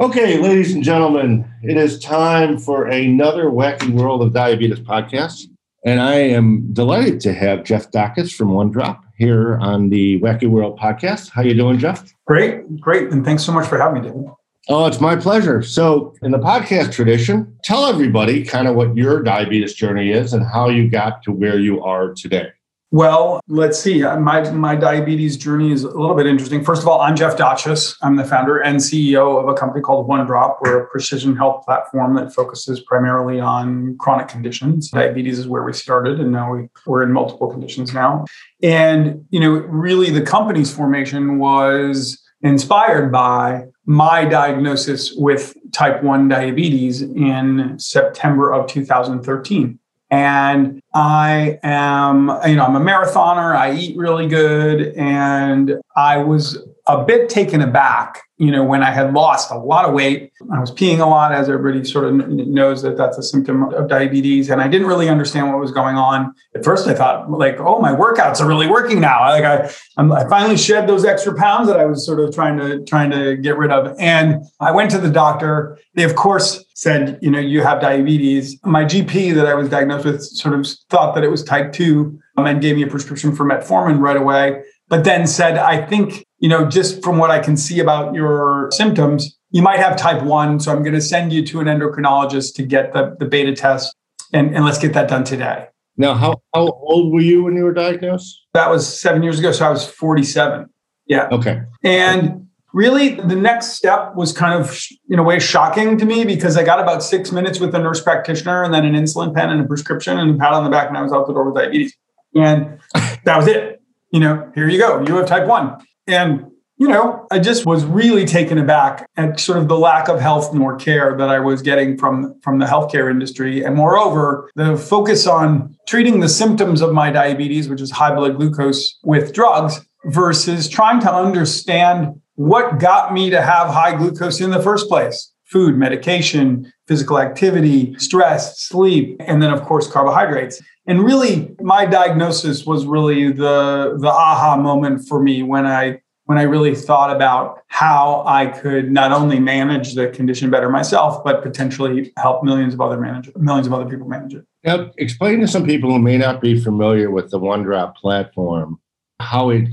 Okay, ladies and gentlemen, it is time for another Wacky World of Diabetes podcast. And I am delighted to have Jeff Dachis from One Drop here on the Wacky World podcast. How you doing, Jeff? Great, great. And thanks so much for having me, David. Oh, it's my pleasure. So, in the podcast tradition, tell everybody kind of what your diabetes journey is and how you got to where you are today. Well, let's see. Uh, my my diabetes journey is a little bit interesting. First of all, I'm Jeff Dachis. I'm the founder and CEO of a company called One Drop. We're a precision health platform that focuses primarily on chronic conditions. Diabetes is where we started, and now we, we're in multiple conditions now. And you know, really, the company's formation was inspired by my diagnosis with type 1 diabetes in September of 2013. And I am, you know, I'm a marathoner. I eat really good. And I was a bit taken aback, you know, when I had lost a lot of weight. I was peeing a lot, as everybody sort of knows that that's a symptom of diabetes. And I didn't really understand what was going on. At first, I thought, like, oh, my workouts are really working now. Like, I, I'm, I finally shed those extra pounds that I was sort of trying to trying to get rid of. And I went to the doctor. They, of course, said, you know, you have diabetes. My GP that I was diagnosed with sort of thought that it was type two um, and gave me a prescription for metformin right away but then said, I think, you know, just from what I can see about your symptoms, you might have type one. So I'm going to send you to an endocrinologist to get the, the beta test and, and let's get that done today. Now, how, how old were you when you were diagnosed? That was seven years ago. So I was 47. Yeah. Okay. And really, the next step was kind of, in a way, shocking to me because I got about six minutes with a nurse practitioner and then an insulin pen and a prescription and a pat on the back, and I was out the door with diabetes. And that was it you know, here you go, you have type one. And, you know, I just was really taken aback at sort of the lack of health nor care that I was getting from, from the healthcare industry. And moreover, the focus on treating the symptoms of my diabetes, which is high blood glucose with drugs, versus trying to understand what got me to have high glucose in the first place food, medication, physical activity, stress, sleep, and then, of course, carbohydrates. And really, my diagnosis was really the, the aha moment for me when I when I really thought about how I could not only manage the condition better myself, but potentially help millions of other manage millions of other people manage it. Now, explain to some people who may not be familiar with the OneDrop platform how it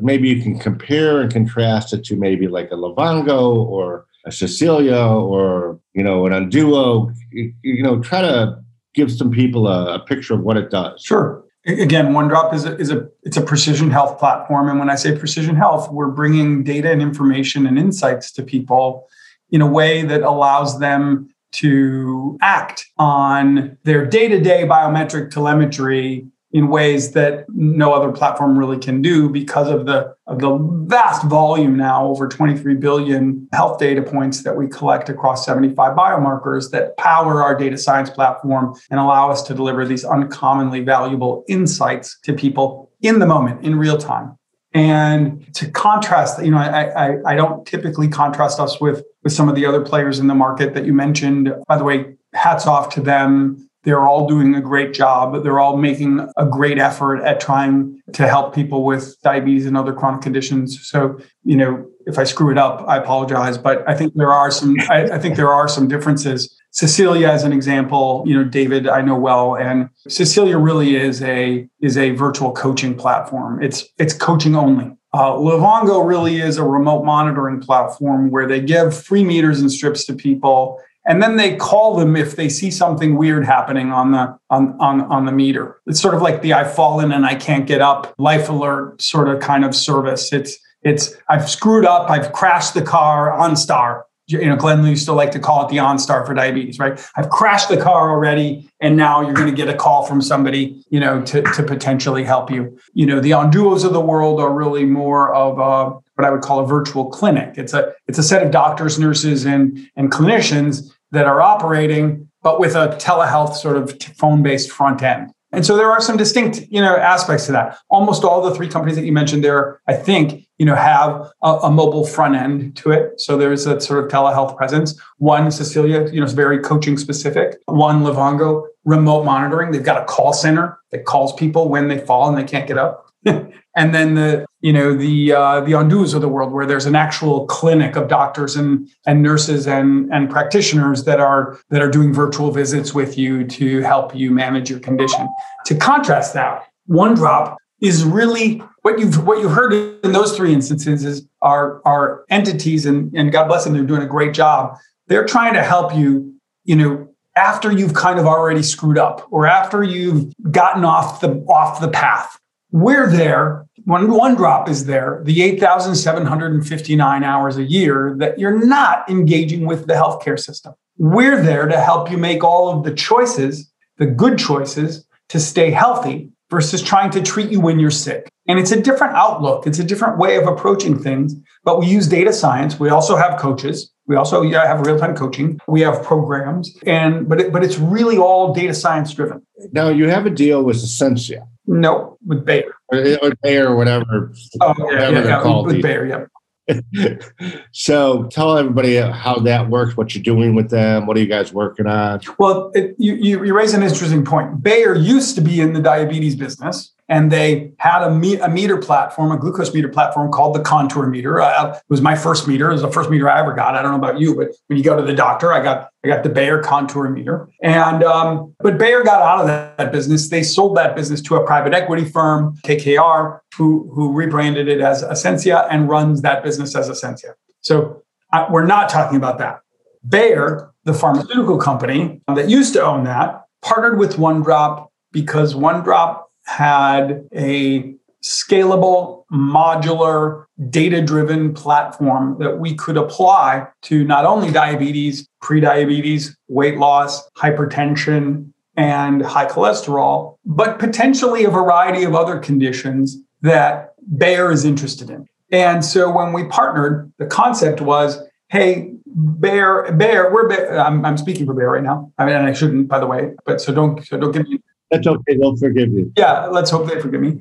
maybe you can compare and contrast it to maybe like a Livongo or a Cecelia or you know an Onduo. You, you know, try to give some people a, a, picture of what it does. Sure. Again, OneDrop is a, is a it's a precision health platform, and when I say precision health, we're bringing data and information and insights to people in a way that allows them to act on their day to day biometric telemetry in ways that no other platform really can do because of the of the vast volume now over 23 billion health data points that we collect across 75 biomarkers that power our data science platform and allow us to deliver these uncommonly valuable insights to people in the moment in real time. And to contrast you know I, I i don't typically contrast us with with some of the other players in the market that you mentioned. By the way hats off to them they're all doing a great job. They're all making a great effort at trying to help people with diabetes and other chronic conditions. So, you know, if I screw it up, I apologize. But I think there are some. I, I think there are some differences. Cecelia, as an example, you know, David, I know well, and Cecelia really is a is a virtual coaching platform. It's it's coaching only. Uh, Livongo really is a remote monitoring platform where they give free meters and strips to people and then they call them if they see something weird happening on the on on on the meter. It's sort of like the I've fallen and I can't get up life alert sort of kind of service. It's it's I've screwed up, I've crashed the car OnStar. You know, Glenn used to like to call it the OnStar for diabetes, right? I've crashed the car already, and now you're going to get a call from somebody, you know, to, to potentially help you. You know, the Onduos of the world are really more of a what I would call a virtual clinic. It's a it's a set of doctors, nurses, and and clinicians that are operating, but with a telehealth sort of phone based front end. And so there are some distinct, you know, aspects to that. Almost all the three companies that you mentioned there, I think, you know, have a, a, mobile front end to it. So there's a sort of telehealth presence. One, Cecelia, you know, is very coaching specific. One, Livongo, remote monitoring. They've got a call center that calls people when they fall and they can't get up. and then the you know the uh, the Onduos of the world, where there's an actual clinic of doctors and and nurses and and practitioners that are that are doing virtual visits with you to help you manage your condition. To contrast that, one drop is really what you've what you've heard in those three instances is are are entities and and God bless them, they're doing a great job. They're trying to help you, you know, after you've kind of already screwed up or after you've gotten off the off the path. We're there when OneDrop is there, the 8,759 hours a year that you're not engaging with the healthcare system. We're there to help you make all of the choices, the good choices to stay healthy versus trying to treat you when you're sick. And it's a different outlook, it's a different way of approaching things. But we use data science. We also have coaches. We also have real time coaching. We have programs, and but it, but it's really all data science driven. Now you have a deal with Ascensia. No, with Bayer. Or, or Bayer, or whatever. Oh, yeah, whatever yeah, yeah. Called, with Bayer, yeah. so tell everybody how that works, what you're doing with them, what are you guys working on? Well, it, you, you raise an interesting point. Bayer used to be in the diabetes business and they had a, me- a meter platform, a glucose meter platform called the Contour meter. Uh, it was my first meter. It was the first meter I ever got. I don't know about you, but when you go to the doctor, I got I got the Bayer Contour meter. And um, but Bayer got out of that, that, business. They sold that business to a private equity firm, KKR, who who rebranded it as Ascensia and runs that business as Ascensia. So uh, we're not talking about that. Bayer, the pharmaceutical company that used to own that, partnered with OneDrop because OneDrop had a scalable, modular, data driven platform that we could apply to not only diabetes, prediabetes, weight loss, hypertension, and high cholesterol, but potentially a variety of other conditions that Bayer is interested in. And so when we partnered, the concept was hey, Bayer, Bayer, we're Bayer. I'm, I'm speaking for Bayer right now. I mean, I shouldn't, by the way, but so don't, so don't give me that's okay. They'll forgive you. Yeah, let's hope they forgive me.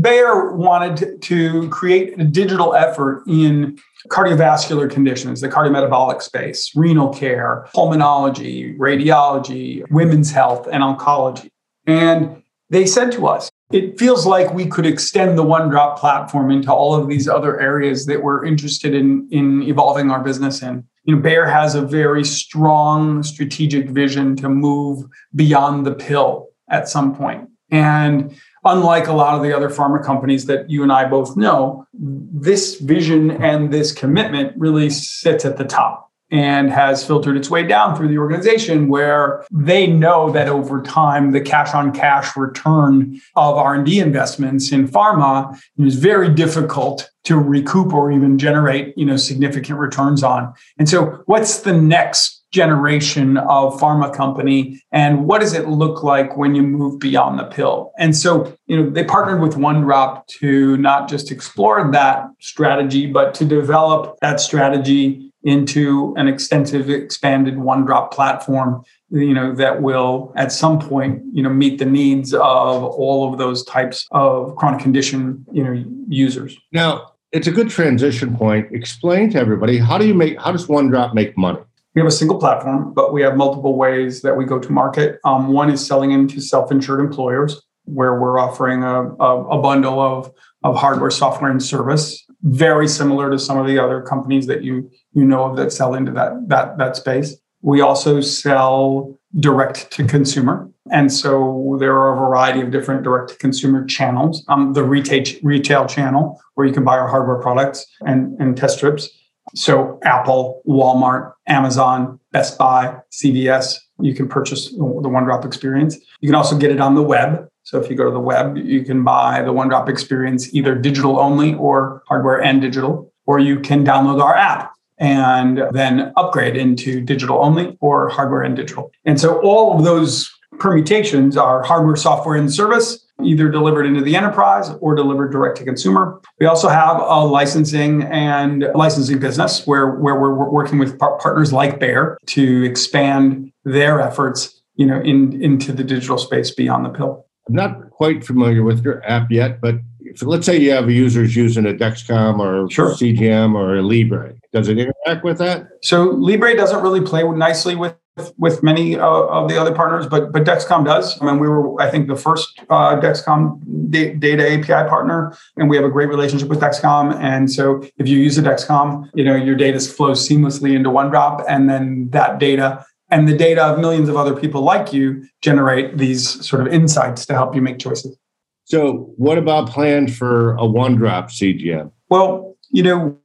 Bayer wanted to create a digital effort in cardiovascular conditions, the cardiometabolic space, renal care, pulmonology, radiology, women's health, and oncology. And they said to us, it feels like we could extend the OneDrop platform into all of these other areas that we're interested in, in evolving our business in. You know, Bayer has a very strong strategic vision to move beyond the pill at some point. And unlike a lot of the other pharma companies that you and I both know, this vision and this commitment really sits at the top and has filtered its way down through the organization where they know that over time the cash on cash return of r&d investments in pharma is very difficult to recoup or even generate you know significant returns on and so what's the next generation of pharma company and what does it look like when you move beyond the pill? And so you know they partnered with OneDrop to not just explore that strategy but to develop that strategy into an extensive expanded OneDrop platform you know that will at some point you know meet the needs of all of those types of chronic condition you know users. Now it's a good transition point. Explain to everybody how do you make how does OneDrop make money we have a single platform, but we have multiple ways that we go to market. Um, one is selling into self-insured employers, where we're offering a, a, a, bundle of, of hardware, software, and service, very similar to some of the other companies that you you know of that sell into that that that space. We also sell direct to consumer, and so there are a variety of different direct to consumer channels. Um, the retail retail channel, where you can buy our hardware products and and test strips so Apple, Walmart, Amazon, Best Buy, CVS, you can purchase the OneDrop experience. You can also get it on the web. So if you go to the web, you can buy the OneDrop experience either digital only or hardware and digital, or you can download our app and then upgrade into digital only or hardware and digital. And so all of those permutations are hardware, software, and service either delivered into the enterprise or delivered direct to consumer. We also have a licensing and licensing business where, where we're working with par- partners like Bayer to expand their efforts, you know, in, into the digital space beyond the pill. I'm not quite familiar with your app yet, but if, let's say you have users using a Dexcom or sure. CGM or a Libre. Does it interact with that? So Libre doesn't really play nicely with with many uh, of the other partners, but but Dexcom does. I mean, we were I think the first uh, Dexcom da- data API partner, and we have a great relationship with Dexcom. And so if you use a Dexcom, you know your data flows seamlessly into OneDrop, and then that data and the data of millions of other people like you generate these sort of insights to help you make choices. So, what about planned for a OneDrop CGM? Well, you know,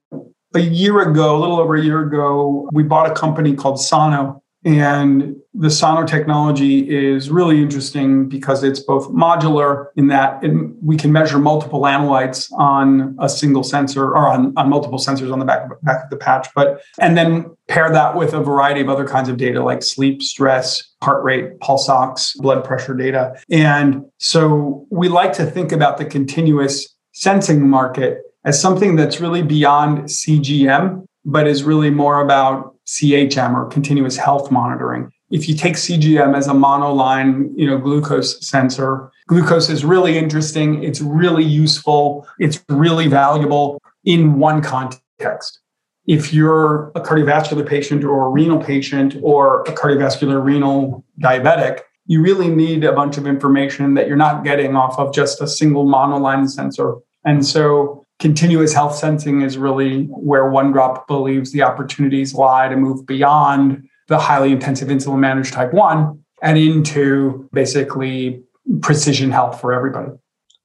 a year ago, a little over a year ago, we bought a company called Sano. And the Sano technology is really interesting because it's both modular in that it, we can measure multiple analytes on a single sensor or on, on multiple sensors on the back, back of the patch, but and then pair that with a variety of other kinds of data like sleep, stress, heart rate, pulse ox, blood pressure data. And so we like to think about the continuous sensing market as something that's really beyond CGM, but is really more about CHM or continuous health monitoring. If you take CGM as a monoline, you know, glucose sensor, glucose is really interesting. It's really useful. It's really valuable in one context. If you're a cardiovascular patient or a renal patient or a cardiovascular renal diabetic, you really need a bunch of information that you're not getting off of just a single monoline sensor. And so continuous health sensing is really where OneDrop believes the opportunities lie to move beyond the highly intensive insulin managed type 1 and into basically precision health for everybody.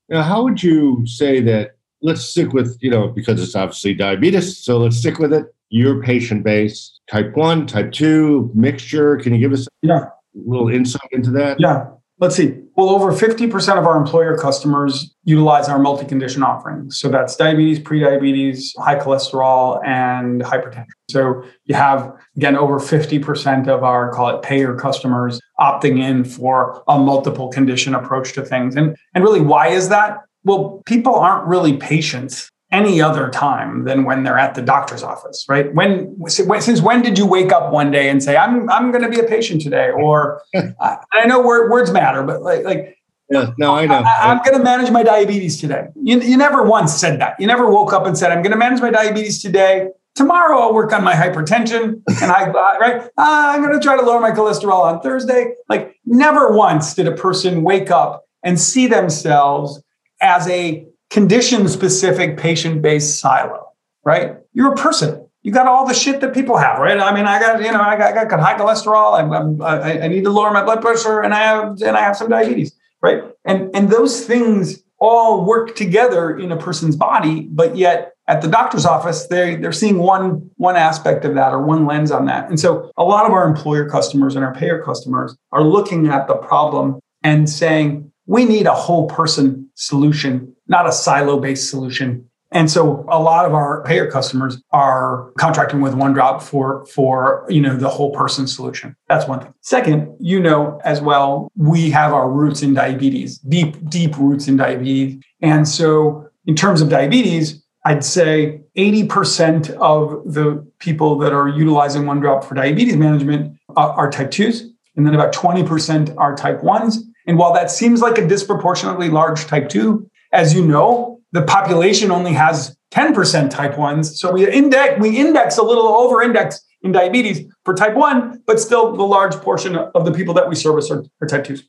Now, how would you say that? Let's stick with, you know, because it's obviously diabetes. So let's stick with it. Your patient base, type 1, type 2, mixture. Can you give us yeah. a little insight into that? Yeah. Let's see. Well, over 50% of our employer customers utilize our multi condition offerings. So that's diabetes, prediabetes, high cholesterol, and hypertension. So you have, again, over 50% of our, call it payer customers, opting in for a multiple condition approach to things. And, and really, why is that? Well, people aren't really patients any other time than when they're at the doctor's office, right? When since when did you wake up one day and say, "I'm I'm going to be a patient today," or I, I know word, words matter, but like like yeah, no, I know. I, am going to manage my diabetes today. You, you never once said that. You never woke up and said, I'm going to manage my diabetes today. Tomorrow I'll work on my hypertension and I, right? Uh, I'm going to try to lower my cholesterol on Thursday. Like never once did a person wake up and see themselves as a condition specific patient based silo, right? You're a person. You got all the shit that people have, right? I mean, I got, you know, I got, I got high cholesterol. I'm, I'm, I, I need to lower my blood pressure and I have, and I have some diabetes, right? And, and those things all work together in a person's body, but yet at the doctor's office, they, they're seeing one, one aspect of that or one lens on that. And so a lot of our employer customers and our payer customers are looking at the problem and saying, we need a whole person solution, not a silo based solution. And so a lot of our payer customers are contracting with OneDrop for, for, you know, the whole person solution. That's one thing. Second, you know, as well, we have our roots in diabetes, deep, deep roots in diabetes. And so in terms of diabetes, I'd say 80% of the people that are utilizing OneDrop for diabetes management are, are type 2s. And then about 20% are type 1s. And while that seems like a disproportionately large type 2, as you know, the population only has 10% type 1s. So we index we index a little over index in diabetes for type 1, but still the large portion of the people that we service are, are type 2s.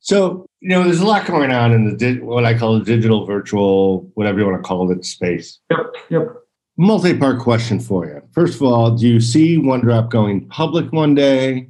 So, you know, there's a lot going on in the di- what I call the digital virtual, whatever you want to call it, space. Yep. Yep. Multi-part question for you. First of all, do you see OneDrop going public one day?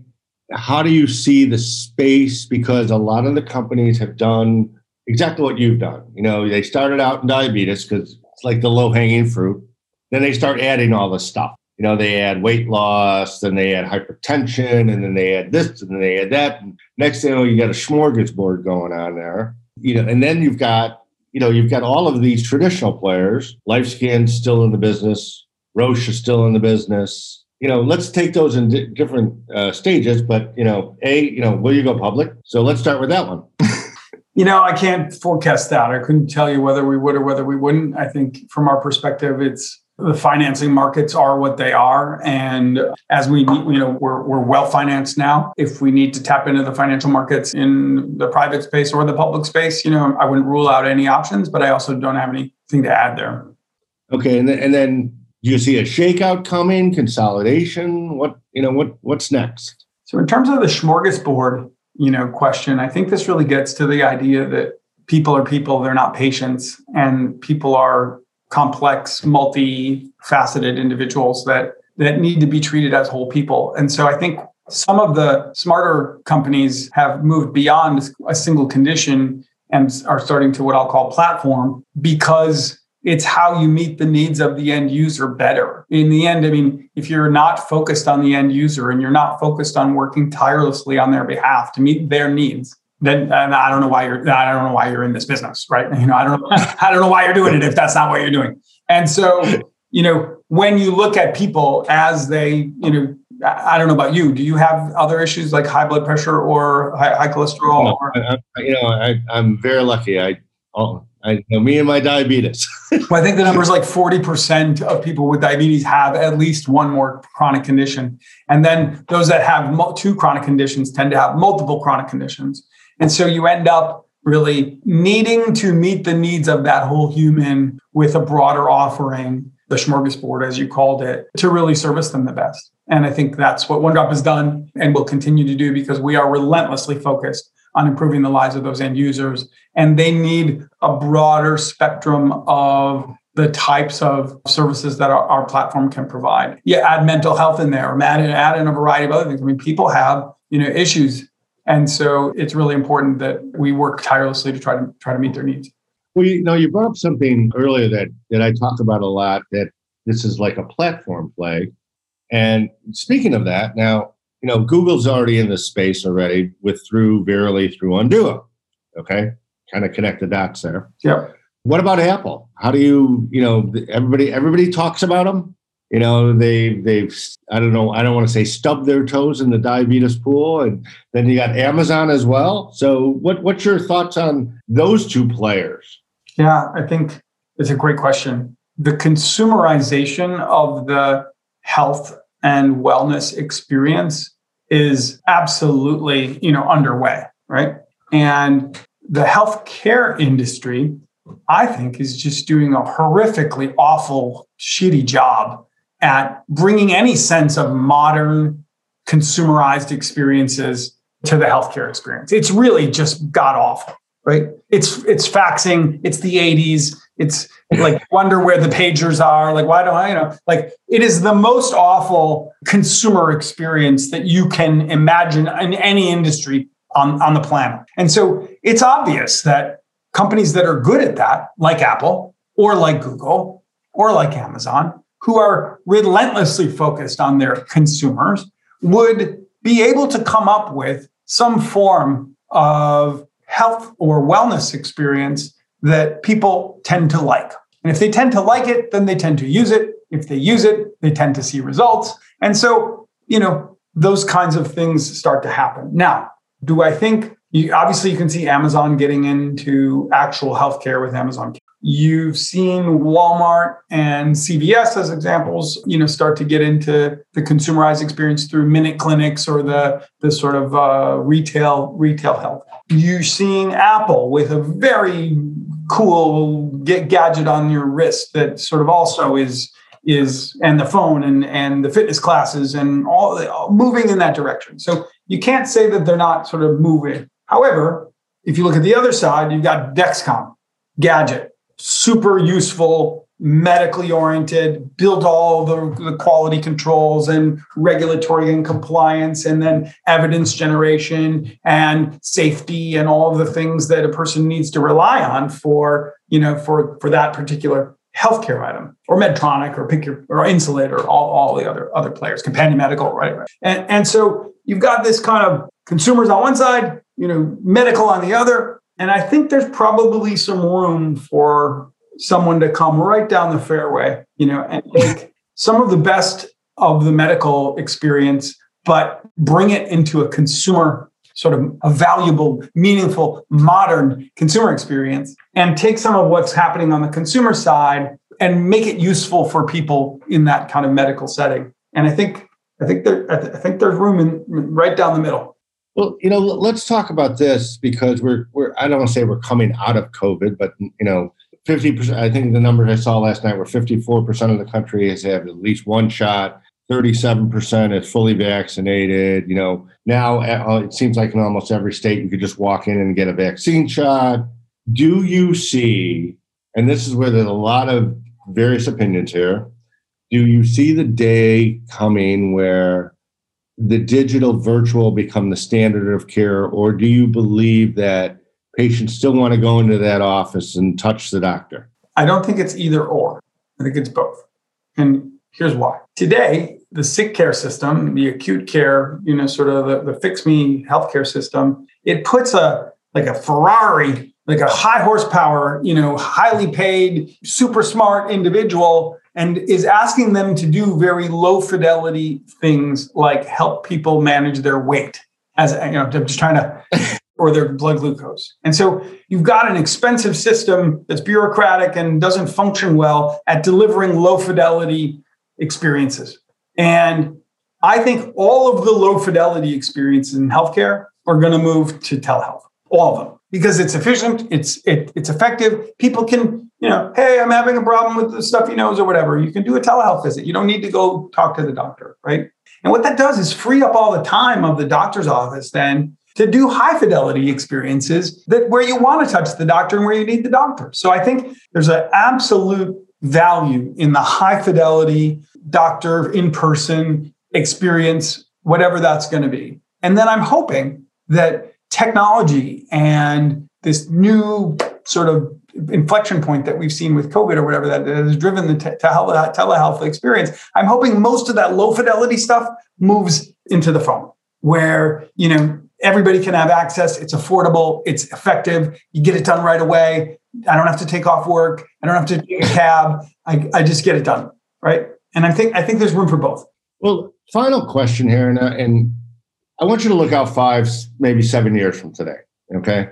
how do you see the space? Because a lot of the companies have done exactly what you've done. You know, they started out in diabetes because it's like the low hanging fruit. Then they start adding all this stuff. You know, they add weight loss, then they add hypertension, and then they add this, and then they add that. And next thing you know, you got a smorgasbord going on there. You know, and then you've got, you know, you've got all of these traditional players. LifeScan's still in the business. Roche is still in the business you know, let's take those in di- different uh, stages. But you know, a, you know, will you go public? So let's start with that one. you know, I can't forecast that. I couldn't tell you whether we would or whether we wouldn't. I think from our perspective, it's the financing markets are what they are, and as we, you know, we're we're well financed now. If we need to tap into the financial markets in the private space or the public space, you know, I wouldn't rule out any options, but I also don't have anything to add there. Okay, and then, and then do you see a shakeout coming? Consolidation? What you know? What what's next? So in terms of the smorgasbord, you know, question, I think this really gets to the idea that people are people, they're not patients, and people are complex, multifaceted individuals that that need to be treated as whole people. And so I think some of the smarter companies have moved beyond a single condition and are starting to what I'll call platform because it's how you meet the needs of the end user better. In the end, I mean, if you're not focused on the end user and you're not focused on working tirelessly on their behalf to meet their needs, then I don't know why you're I don't know why you're in this business, right? You know, I don't know I don't know why you're doing it if that's not what you're doing. And so, you know, when you look at people as they, you know, I don't know about you. Do you have other issues like high blood pressure or high, high cholesterol? No, or? I, you know, I, am very lucky. I, oh, I you know me and my diabetes. well, I think the number is like 40% of people with diabetes have at least one more chronic condition. And then those that have two chronic conditions tend to have multiple chronic conditions. And so you end up really needing to meet the needs of that whole human with a broader offering, the smorgasbord, as you called it, to really service them the best. And I think that's what OneDrop has done and will continue to do because we are relentlessly focused on improving the lives of those end users. And they need a broader spectrum of the types of services that our, our platform can provide. Yeah, add mental health in there, add, add in a variety of other things. I mean, people have you know issues, and so it's really important that we work tirelessly to try to try to meet their needs. Well, you know, you brought up something earlier that that I talk about a lot. That this is like a platform play, and speaking of that, now, you know, Google's already in this space already with through Verily through Onduo. Okay. Kind of connect the dots there. Yeah. What about Apple? How do you, you know, everybody everybody talks about them. You know, they they've I don't know, I don't want to say stubbed their toes in the diabetes pool. And then you got Amazon as well. So what what's your thoughts on those two players? Yeah, I think it's a great question. The consumerization of the health and wellness experience is absolutely you know underway right? And the healthcare industry i think is just doing a horrifically awful shitty job at bringing any sense of modern consumerized experiences to the healthcare experience. It's really just god awful right? It's it's faxing it's the 80s it's like wonder where the pagers are. Like, why do I, you know, like it is the most awful consumer experience that you can imagine in any industry on, on the planet. And so it's obvious that companies that are good at that, like Apple or like Google or like Amazon, who are relentlessly focused on their consumers, would be able to come up with some form of health or wellness experience that people tend to like. And if they tend to like it, then they tend to use it. If they use it, they tend to see results. And so, you know, those kinds of things start to happen. Now, do I think you, obviously you can see Amazon getting into actual healthcare with Amazon. You've seen Walmart and CVS as examples, you know, start to get into the consumerized experience through minute clinics or the the sort of uh, retail retail health. You're seeing Apple with a very cool get gadget on your wrist that sort of also is is and the phone and and the fitness classes and all moving in that direction. So you can't say that they're not sort of moving. However, if you look at the other side, you've got Dexcom gadget, super useful medically oriented, build all the, the, quality controls and regulatory and compliance, and then evidence generation and safety and all of the things that a person needs to rely on for, you know, for, for that particular healthcare item or Medtronic or pick your or Insulet or all, all the other other players, companion medical, right? And, and so you've got this kind of consumers on one side, you know, medical on the other. And I think there's probably some room for someone to come right down the fairway, you know, and take some of the best of the medical experience, but bring it into a consumer sort of a valuable, meaningful, modern consumer experience and take some of what's happening on the consumer side and make it useful for people in that kind of medical setting. And I think I think there I, th- I think there's room in right down the middle. Well, you know, let's talk about this because we're we're I don't want to say we're coming out of COVID, but you know, 50%, I think the numbers I saw last night were 54% of the country has had at least one shot. 37% is fully vaccinated. You know, now uh, it seems like in almost every state you could just walk in and get a vaccine shot. Do you see, and this is where there's a lot of various opinions here, do you see the day coming where the digital virtual become the standard of care, or do you believe that patients still want to go into that office and touch the doctor? I don't think it's either or. I think it's both. And here's why. Today, the sick care system, the acute care, you know, sort of the, the fix me healthcare system, it puts a like a Ferrari, like a high horsepower, you know, highly paid, super smart individual and is asking them to do very low fidelity things like help people manage their weight as you know i'm just trying to or their blood glucose and so you've got an expensive system that's bureaucratic and doesn't function well at delivering low fidelity experiences and i think all of the low fidelity experiences in healthcare are going to move to telehealth all of them because it's efficient it's it, it's effective people can you know, hey, I'm having a problem with the stuffy nose or whatever. You can do a telehealth visit. You don't need to go talk to the doctor, right? And what that does is free up all the time of the doctor's office then to do high fidelity experiences that where you want to touch the doctor and where you need the doctor. So I think there's an absolute value in the high fidelity doctor in person experience, whatever that's going to be. And then I'm hoping that technology and this new sort of inflection point that we've seen with COVID or whatever that has driven the te- tele- telehealth experience. I'm hoping most of that low fidelity stuff moves into the phone where, you know, everybody can have access. It's affordable. It's effective. You get it done right away. I don't have to take off work. I don't have to take a cab. I, I just get it done. Right. And I think, I think there's room for both. Well, final question here. And, uh, and I want you to look out five, maybe seven years from today. Okay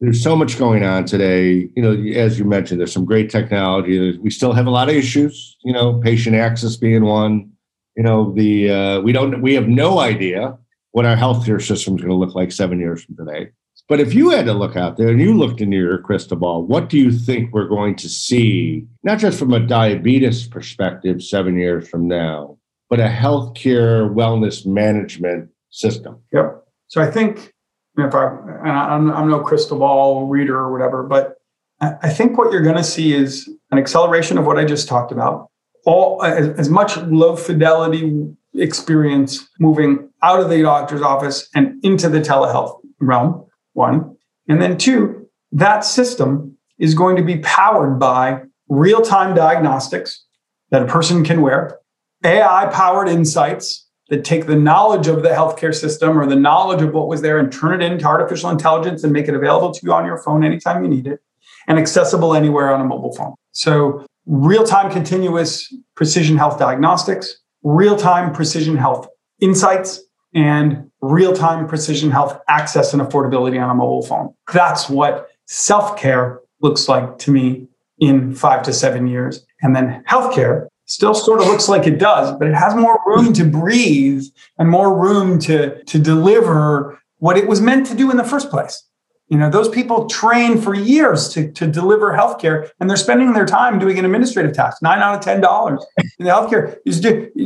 there's so much going on today. You know, as you mentioned, there's some great technology. We still have a lot of issues. You know, patient access being one. You know, the uh, we don't we have no idea what our healthcare system is going to look like seven years from today. But if you had to look out there and you looked into your crystal ball, what do you think we're going to see? Not just from a diabetes perspective, seven years from now, but a healthcare wellness management system. Yep. So I think if I, I'm, I'm no crystal ball reader or whatever, but I think what you're going to see is an acceleration of what I just talked about. All as, as much low fidelity experience moving out of the doctor's office and into the telehealth realm. One, and then two, that system is going to be powered by real time diagnostics that a person can wear, AI powered insights that take the knowledge of the healthcare system or the knowledge of what was there and turn it into artificial intelligence and make it available to you on your phone anytime you need it and accessible anywhere on a mobile phone. So, real time continuous precision health diagnostics, real time precision health insights, and real time precision health access and affordability on a mobile phone. That's what self care looks like to me in five to seven years. And then healthcare still sort of looks like it does, but it has more room to breathe and more room to, to deliver what it was meant to do in the first place. You know, those people train for years to, to deliver healthcare and they're spending their time doing an administrative task, nine out of ten dollars in the healthcare is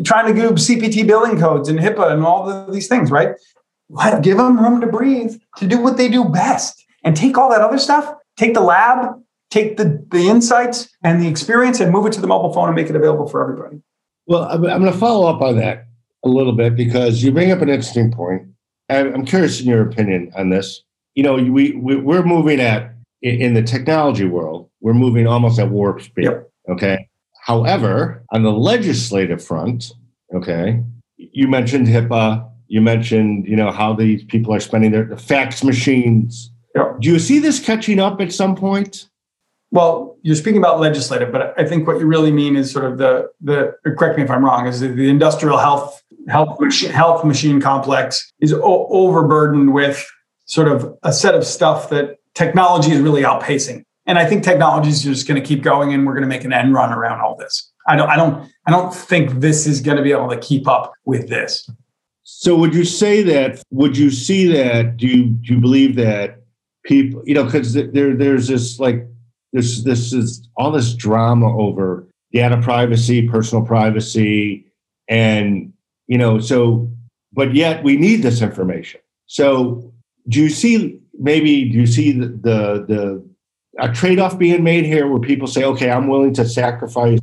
trying to do CPT billing codes and HIPAA and all the, these things, right? What, give them room to breathe to do what they do best and take all that other stuff, take the lab, take the, the insights and the experience and move it to the mobile phone and make it available for everybody. Well, I'm, I'm going to follow up on that a little bit because you bring up an interesting point. I'm curious in your opinion on this. You know, we, we we're moving at in the technology world, we're moving almost at warp speed. Yep. Okay. However, on the legislative front, okay, you mentioned HIPAA. You mentioned, you know, how these people are spending their the fax machines. Yep. Do you see this catching up at some point? Well, you're speaking about legislative, but I think what you really mean is sort of the the. Correct me if I'm wrong. Is the industrial health health machine, health machine complex is o- overburdened with sort of a set of stuff that technology is really outpacing, and I think technology is just going to keep going, and we're going to make an end run around all this. I don't. I don't. I don't think this is going to be able to keep up with this. So, would you say that? Would you see that? Do you do you believe that people? You know, because there there's this like this this is all this drama over data privacy, personal privacy, And, you know, so, but yet we need this information. So do you see maybe, do you see the, the, the a trade off being made here where people say, okay, I'm willing to sacrifice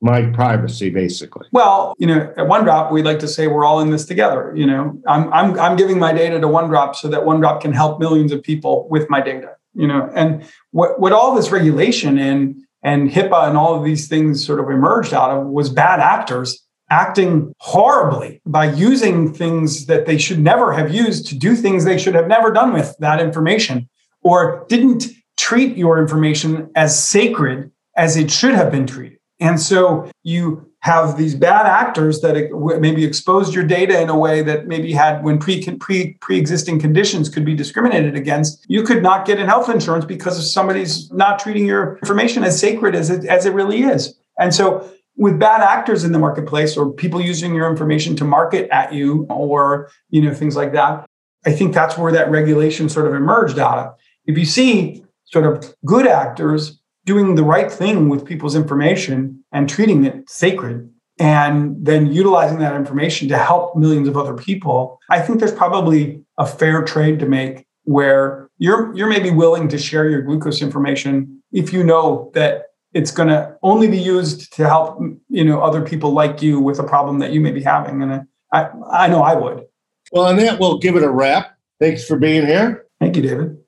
my privacy basically? Well you know at OneDrop we'd like to say we're all in this together you know? I'm i'm, I'm giving my data to OneDrop so that OneDrop can help millions of people with my data you know? And what what all this regulation and and HIPAA and all of these things sort of emerged out of was bad actors acting horribly by using things that they should never have used to do things they should have never done with that information or didn't treat your information as sacred as it should have been treated. And so you have these bad actors that maybe exposed your data in a way that maybe had when pre pre pre-existing conditions could be discriminated against you could not get in health insurance because of somebody's not treating your information as sacred as it as it really is. And so with bad actors in the marketplace or people using your information to market at you or you know things like that i think that's where that regulation sort of emerged out of. If you see sort of good actors doing the right thing with people's information and treating it sacred and then utilizing that information to help millions of other people i think there's probably a fair trade to make where you're you're maybe willing to share your glucose information if you know that it's going to only be used to help you know other people like you with a problem that you may be having and i i know i would. Well on that we'll give it a wrap. Thanks for being here. Thank you david